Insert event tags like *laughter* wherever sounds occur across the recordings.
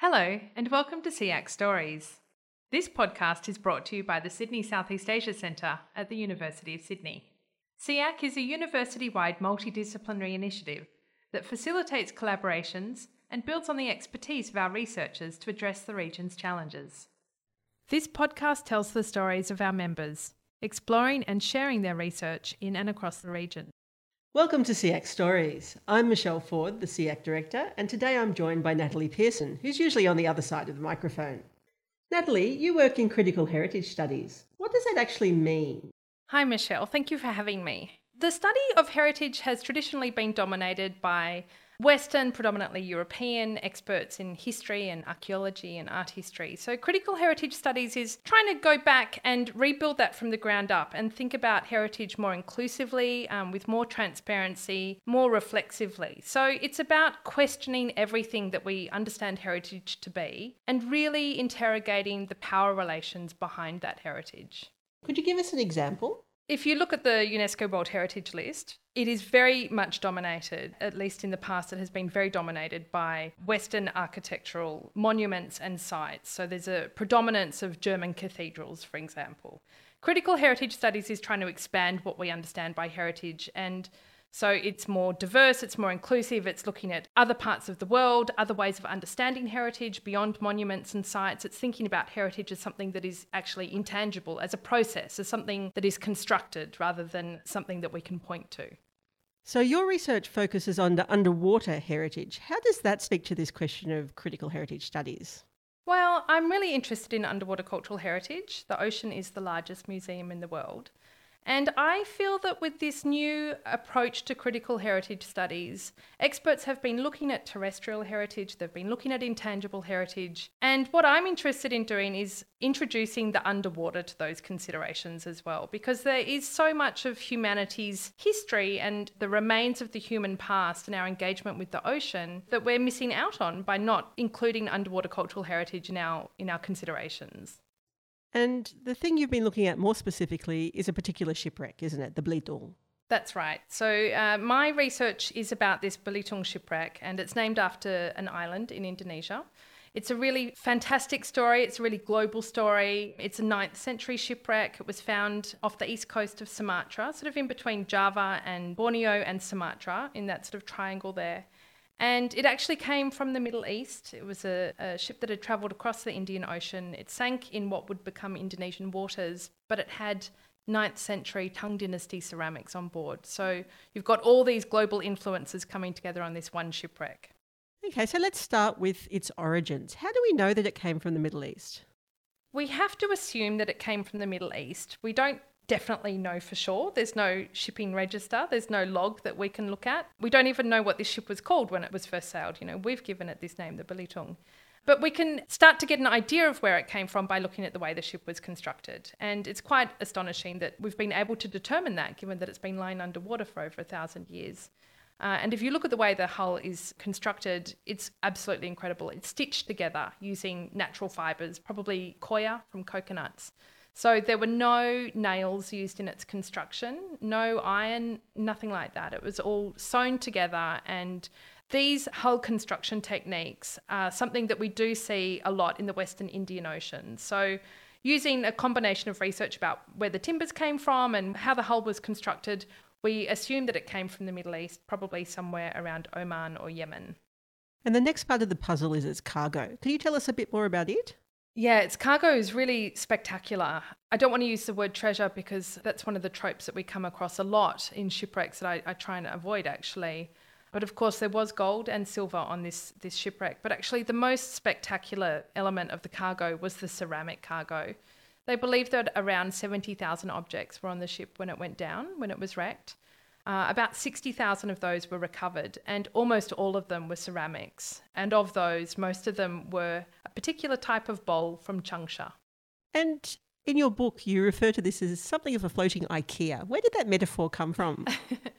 Hello, and welcome to SEAC Stories. This podcast is brought to you by the Sydney Southeast Asia Centre at the University of Sydney. SEAC is a university wide multidisciplinary initiative that facilitates collaborations and builds on the expertise of our researchers to address the region's challenges. This podcast tells the stories of our members, exploring and sharing their research in and across the region. Welcome to SEAC Stories. I'm Michele Ford, the SEAC Director, and today I'm joined by Natali Pearson, who's usually on the other side of the microphone. Natalie, you work in critical heritage studies. What does that actually mean? Hi, Michelle. Thank you for having me. The study of heritage has traditionally been dominated by Western, predominantly European experts in history and archaeology and art history. So, critical heritage studies is trying to go back and rebuild that from the ground up and think about heritage more inclusively, um, with more transparency, more reflexively. So, it's about questioning everything that we understand heritage to be and really interrogating the power relations behind that heritage. Could you give us an example? If you look at the UNESCO World Heritage List, it is very much dominated, at least in the past, it has been very dominated by Western architectural monuments and sites. So there's a predominance of German cathedrals, for example. Critical heritage studies is trying to expand what we understand by heritage and so it's more diverse, it's more inclusive, it's looking at other parts of the world, other ways of understanding heritage beyond monuments and sites. It's thinking about heritage as something that is actually intangible, as a process, as something that is constructed rather than something that we can point to. So, your research focuses on the underwater heritage. How does that speak to this question of critical heritage studies? Well, I'm really interested in underwater cultural heritage. The ocean is the largest museum in the world. And I feel that with this new approach to critical heritage studies, experts have been looking at terrestrial heritage, they've been looking at intangible heritage. And what I'm interested in doing is introducing the underwater to those considerations as well, because there is so much of humanity's history and the remains of the human past and our engagement with the ocean that we're missing out on by not including underwater cultural heritage in our, in our considerations. And the thing you've been looking at more specifically is a particular shipwreck, isn't it? The Belitung. That's right. So, uh, my research is about this Belitung shipwreck, and it's named after an island in Indonesia. It's a really fantastic story. It's a really global story. It's a 9th century shipwreck. It was found off the east coast of Sumatra, sort of in between Java and Borneo and Sumatra, in that sort of triangle there. And it actually came from the Middle East. It was a, a ship that had travelled across the Indian Ocean. It sank in what would become Indonesian waters, but it had 9th century Tang Dynasty ceramics on board. So you've got all these global influences coming together on this one shipwreck. Okay, so let's start with its origins. How do we know that it came from the Middle East? We have to assume that it came from the Middle East. We don't definitely know for sure. There's no shipping register, there's no log that we can look at. We don't even know what this ship was called when it was first sailed. You know, we've given it this name, the Belitung. But we can start to get an idea of where it came from by looking at the way the ship was constructed. And it's quite astonishing that we've been able to determine that, given that it's been lying underwater for over a thousand years. Uh, and if you look at the way the hull is constructed, it's absolutely incredible. It's stitched together using natural fibres, probably coir from coconuts. So there were no nails used in its construction, no iron, nothing like that. It was all sewn together and these hull construction techniques are something that we do see a lot in the Western Indian Ocean. So, using a combination of research about where the timbers came from and how the hull was constructed, we assume that it came from the Middle East, probably somewhere around Oman or Yemen. And the next part of the puzzle is its cargo. Can you tell us a bit more about it? Yeah, its cargo is really spectacular. I don't want to use the word treasure because that's one of the tropes that we come across a lot in shipwrecks that I, I try and avoid actually. But of course, there was gold and silver on this, this shipwreck. But actually, the most spectacular element of the cargo was the ceramic cargo. They believe that around 70,000 objects were on the ship when it went down, when it was wrecked. Uh, about 60,000 of those were recovered, and almost all of them were ceramics. And of those, most of them were particular type of bowl from Changsha. And in your book, you refer to this as something of a floating IKEA. Where did that metaphor come from?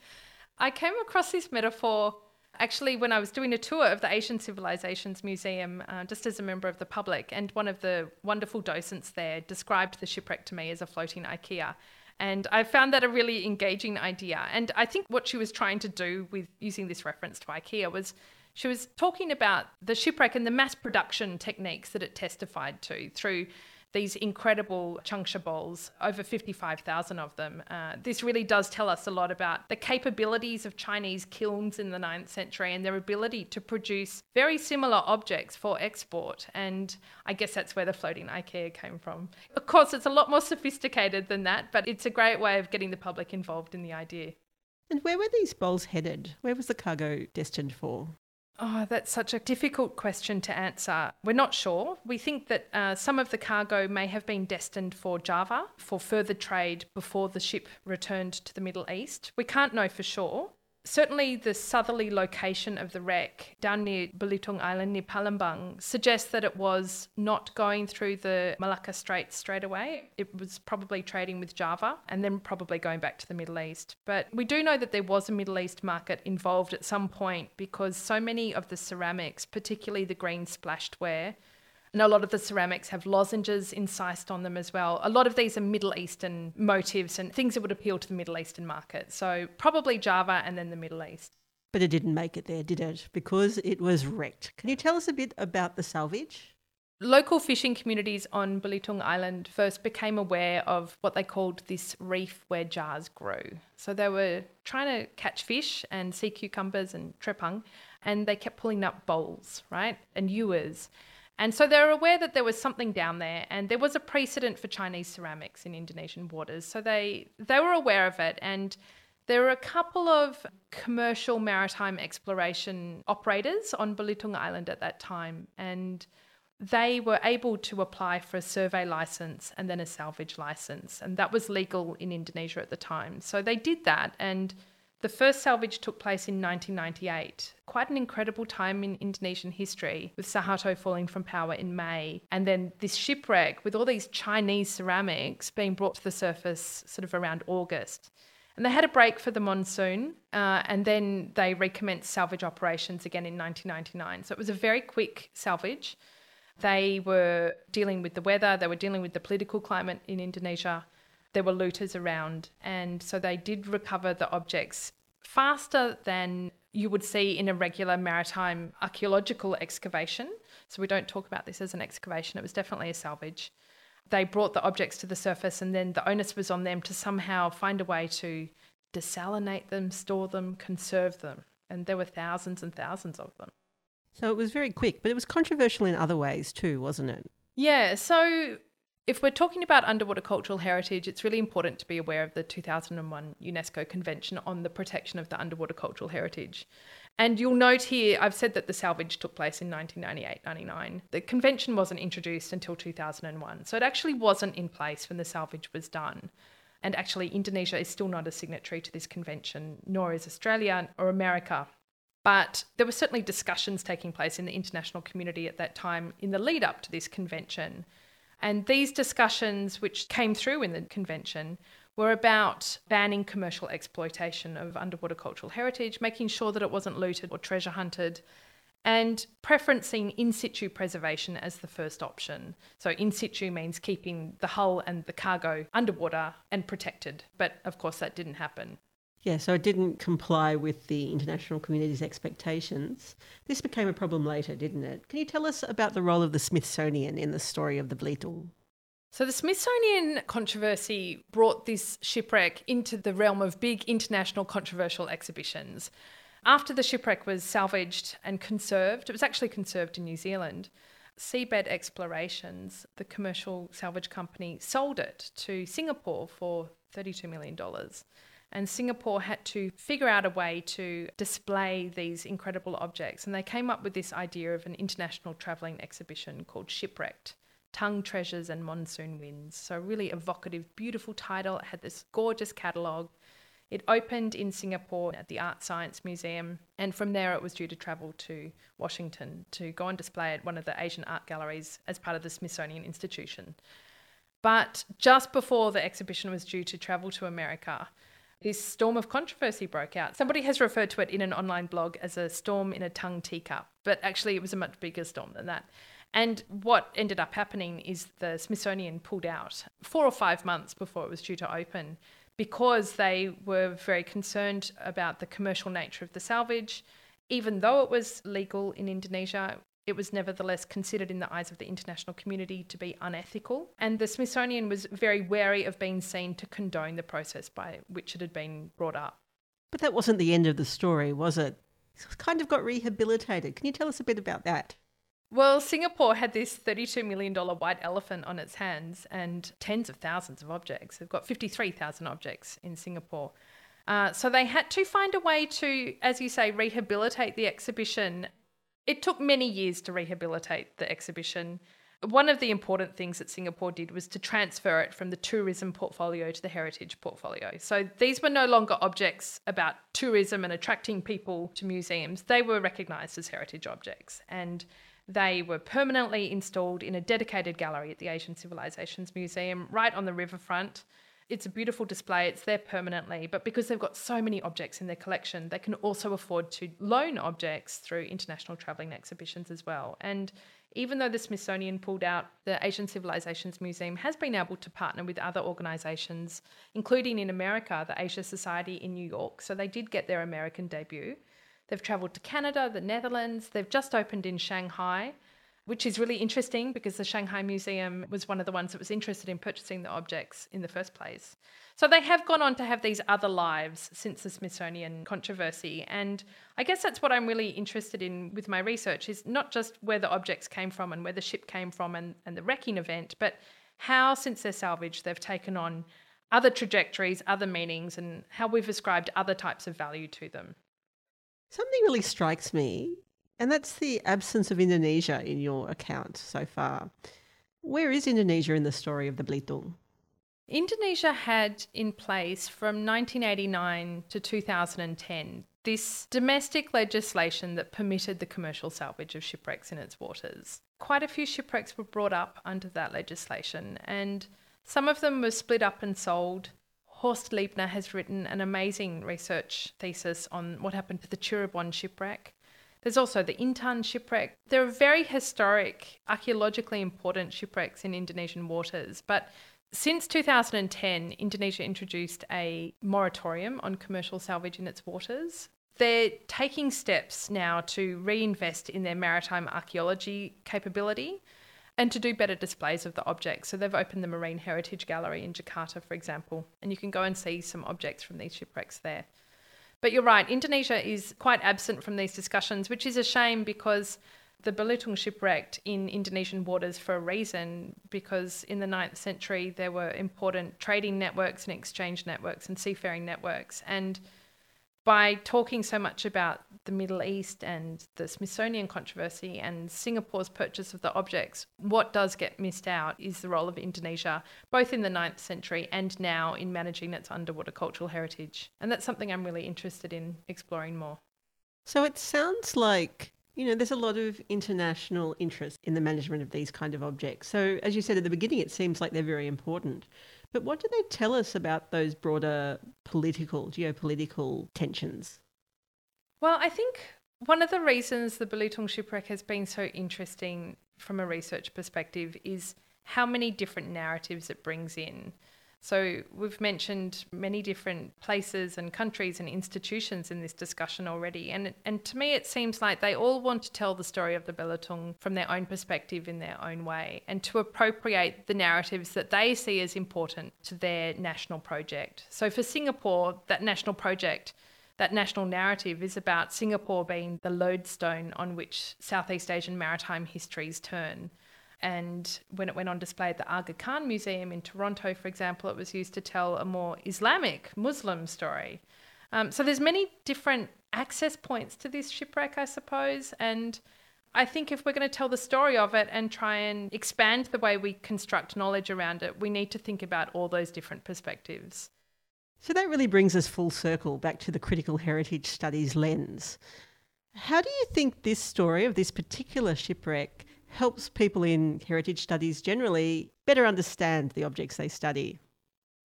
*laughs* I came across this metaphor actually when I was doing a tour of the Asian Civilizations Museum, uh, just as a member of the public, and one of the wonderful docents there described the shipwreck to me as a floating IKEA. And I found that a really engaging idea. And I think what she was trying to do with using this reference to IKEA was She was talking about the shipwreck and the mass production techniques that it testified to through these incredible changsha bowls, over 55,000 of them. Uh, this really does tell us a lot about the capabilities of Chinese kilns in the 9th century and their ability to produce very similar objects for export. And I guess that's where the floating IKEA came from. Of course, it's a lot more sophisticated than that, but it's a great way of getting the public involved in the idea. And where were these bowls headed? Where was the cargo destined for? Oh, that's such a difficult question to answer. We're not sure. We think that uh, some of the cargo may have been destined for Java for further trade before the ship returned to the Middle East. We can't know for sure. Certainly, the southerly location of the wreck down near Belitung Island near Palembang suggests that it was not going through the Malacca Strait straight away. It was probably trading with Java and then probably going back to the Middle East. But we do know that there was a Middle East market involved at some point because so many of the ceramics, particularly the green splashed ware, and a lot of the ceramics have lozenges incised on them as well. A lot of these are Middle Eastern motifs and things that would appeal to the Middle Eastern market. So probably Java and then the Middle East. But it didn't make it there, did it? Because it was wrecked. Can you tell us a bit about the salvage? Local fishing communities on Belitung Island first became aware of what they called this reef where jars grew. So they were trying to catch fish and sea cucumbers and trepang, and they kept pulling up bowls, right, and ewers. And so they're aware that there was something down there, and there was a precedent for Chinese ceramics in Indonesian waters. So they they were aware of it, and there were a couple of commercial maritime exploration operators on Belitung Island at that time, and they were able to apply for a survey license and then a salvage license, and that was legal in Indonesia at the time. So they did that, and the first salvage took place in 1998. Quite an incredible time in Indonesian history, with Suharto falling from power in May, and then this shipwreck with all these Chinese ceramics being brought to the surface sort of around August. And they had a break for the monsoon, uh, and then they recommenced salvage operations again in 1999. So it was a very quick salvage. They were dealing with the weather, they were dealing with the political climate in Indonesia there were looters around. And so they did recover the objects faster than you would see in a regular maritime archaeological excavation. So we don't talk about this as an excavation, it was definitely a salvage. They brought the objects to the surface, and then the onus was on them to somehow find a way to desalinate them, store them, conserve them. And there were thousands and thousands of them. So it was very quick, but it was controversial in other ways too, wasn't it? Yeah. So if we're talking about underwater cultural heritage, it's really important to be aware of the 2001 UNESCO Convention on the Protection of the Underwater Cultural Heritage. And you'll note here, I've said that the salvage took place in 1998 99. The convention wasn't introduced until 2001, so it actually wasn't in place when the salvage was done. And actually, Indonesia is still not a signatory to this convention, nor is Australia or America. But there were certainly discussions taking place in the international community at that time in the lead up to this convention and these discussions, which came through in the convention, were about banning commercial exploitation of underwater cultural heritage, making sure that it wasn't looted or treasure hunted, and preferencing in situ preservation as the first option. So, in situ means keeping the hull and the cargo underwater and protected. But of course, that didn't happen. Yeah, so it didn't comply with the international community's expectations. This became a problem later, didn't it? Can you tell us about the role of the Smithsonian in the story of the Belitung? So, the Smithsonian controversy brought this shipwreck into the realm of big international controversial exhibitions. After the shipwreck was salvaged and conserved, it was actually conserved in New Zealand. Seabed Explorations, the commercial salvage company, sold it to Singapore for $32 million. And Singapore had to figure out a way to display these incredible objects. And they came up with this idea of an international travelling exhibition called Shipwrecked Tang Treasures and Monsoon Winds. So, really evocative, beautiful title. It had this gorgeous catalogue. It opened in Singapore at the ArtScience Museum, and from there it was due to travel to Washington to go on display at one of the Asian art galleries as part of the Smithsonian Institution. But just before the exhibition was due to travel to America, this storm of controversy broke out. Somebody has referred to it in an online blog as a storm in a Tang teacup, but actually it was a much bigger storm than that. And what ended up happening is the Smithsonian pulled out four or five months before it was due to open because they were very concerned about the commercial nature of the salvage even though it was legal in Indonesia, it was nevertheless considered in the eyes of the international community to be unethical. And the Smithsonian was very wary of being seen to condone the process by which it had been brought up. But that wasn't the end of the story, was it? It kind of got rehabilitated. Can you tell us a bit about that? Well, Singapore had this $32 million white elephant on its hands and tens of thousands of objects. They've got 53,000 objects in Singapore. Uh, so they had to find a way to, as you say, rehabilitate the exhibition. It took many years to rehabilitate the exhibition. One of the important things that Singapore did was to transfer it from the tourism portfolio to the heritage portfolio. So these were no longer objects about tourism and attracting people to museums. They were recognised as heritage objects. And they were permanently installed in a dedicated gallery at the Asian Civilizations Museum right on the riverfront. It's a beautiful display, it's there permanently, but because they've got so many objects in their collection, they can also afford to loan objects through international travelling exhibitions as well. And even though the Smithsonian pulled out, the Asian Civilizations Museum has been able to partner with other organisations, including in America, the Asia Society in New York. So they did get their American debut. They've travelled to Canada, the Netherlands. They've just opened in Shanghai, which is really interesting because the Shanghai Museum was one of the ones that was interested in purchasing the objects in the first place. So they have gone on to have these other lives since the Smithsonian controversy. And I guess that's what I'm really interested in with my research is not just where the objects came from and where the ship came from and, and the wrecking event, but how since their salvage they've taken on other trajectories, other meanings, and how we've ascribed other types of value to them. Something really strikes me, and that's the absence of Indonesia in your account so far. Where is Indonesia in the story of the Belitung? Indonesia had in place from 1989 to 2010 this domestic legislation that permitted the commercial salvage of shipwrecks in its waters. Quite a few shipwrecks were brought up under that legislation, and some of them were split up and sold. Horst Liebner has written an amazing research thesis on what happened to the Cirebon shipwreck. There's also the Intan shipwreck. There are very historic, archaeologically important shipwrecks in Indonesian waters, but since 2010, Indonesia introduced a moratorium on commercial salvage in its waters. They're taking steps now to reinvest in their maritime archaeology capability and to do better displays of the objects. So they've opened the Marine Heritage Gallery in Jakarta, for example, and you can go and see some objects from these shipwrecks there. But you're right, Indonesia is quite absent from these discussions, which is a shame because the Belitung shipwrecked in Indonesian waters for a reason, because in the 9th century there were important trading networks and exchange networks and seafaring networks. And by talking so much about the Middle East and the Smithsonian controversy and Singapore's purchase of the objects, what does get missed out is the role of Indonesia, both in the 9th century and now in managing its underwater cultural heritage. And that's something I'm really interested in exploring more. So it sounds like you know, there's a lot of international interest in the management of these kind of objects. So, as you said at the beginning, it seems like they're very important. But what do they tell us about those broader political, geopolitical tensions? Well, I think one of the reasons the Belitung shipwreck has been so interesting from a research perspective is how many different narratives it brings in. So, we've mentioned many different places and countries and institutions in this discussion already. And, and to me, it seems like they all want to tell the story of the Belitung from their own perspective in their own way and to appropriate the narratives that they see as important to their national project. So, for Singapore, that national project that national narrative is about Singapore being the lodestone on which Southeast Asian maritime histories turn. And when it went on display at the Aga Khan Museum in Toronto, for example, it was used to tell a more Islamic Muslim story. Um, so there's many different access points to this shipwreck, I suppose, and I think if we're going to tell the story of it and try and expand the way we construct knowledge around it, we need to think about all those different perspectives. So that really brings us full circle back to the critical heritage studies lens. How do you think this story of this particular shipwreck helps people in heritage studies generally better understand the objects they study?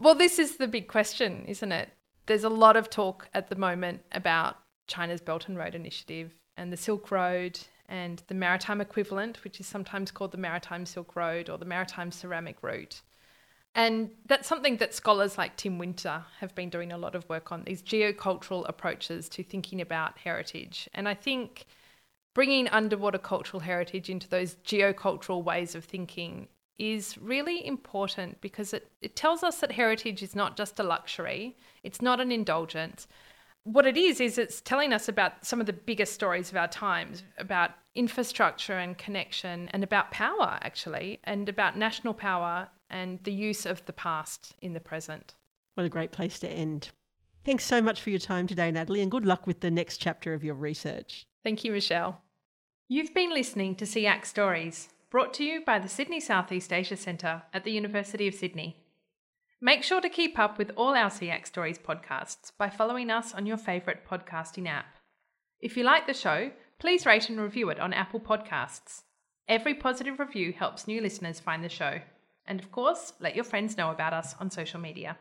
Well, this is the big question, isn't it? There's a lot of talk at the moment about China's Belt and Road Initiative and the Silk Road and the maritime equivalent, which is sometimes called the Maritime Silk Road or the Maritime Ceramic Route. And that's something that scholars like Tim Winter have been doing a lot of work on these geocultural approaches to thinking about heritage. And I think bringing underwater cultural heritage into those geocultural ways of thinking is really important because it, it tells us that heritage is not just a luxury, it's not an indulgence. What it is, is it's telling us about some of the biggest stories of our times, about infrastructure and connection, and about power, actually, and about national power and the use of the past in the present. What a great place to end. Thanks so much for your time today, Natali, and good luck with the next chapter of your research. Thank you, Michele. You've been listening to SEAC Stories brought to you by the Sydney Southeast Asia Centre at the University of Sydney. Make sure to keep up with all our SEAC Stories podcasts by following us on your favourite podcasting app. If you like the show, please rate and review it on Apple Podcasts. Every positive review helps new listeners find the show. And of course, let your friends know about us on social media.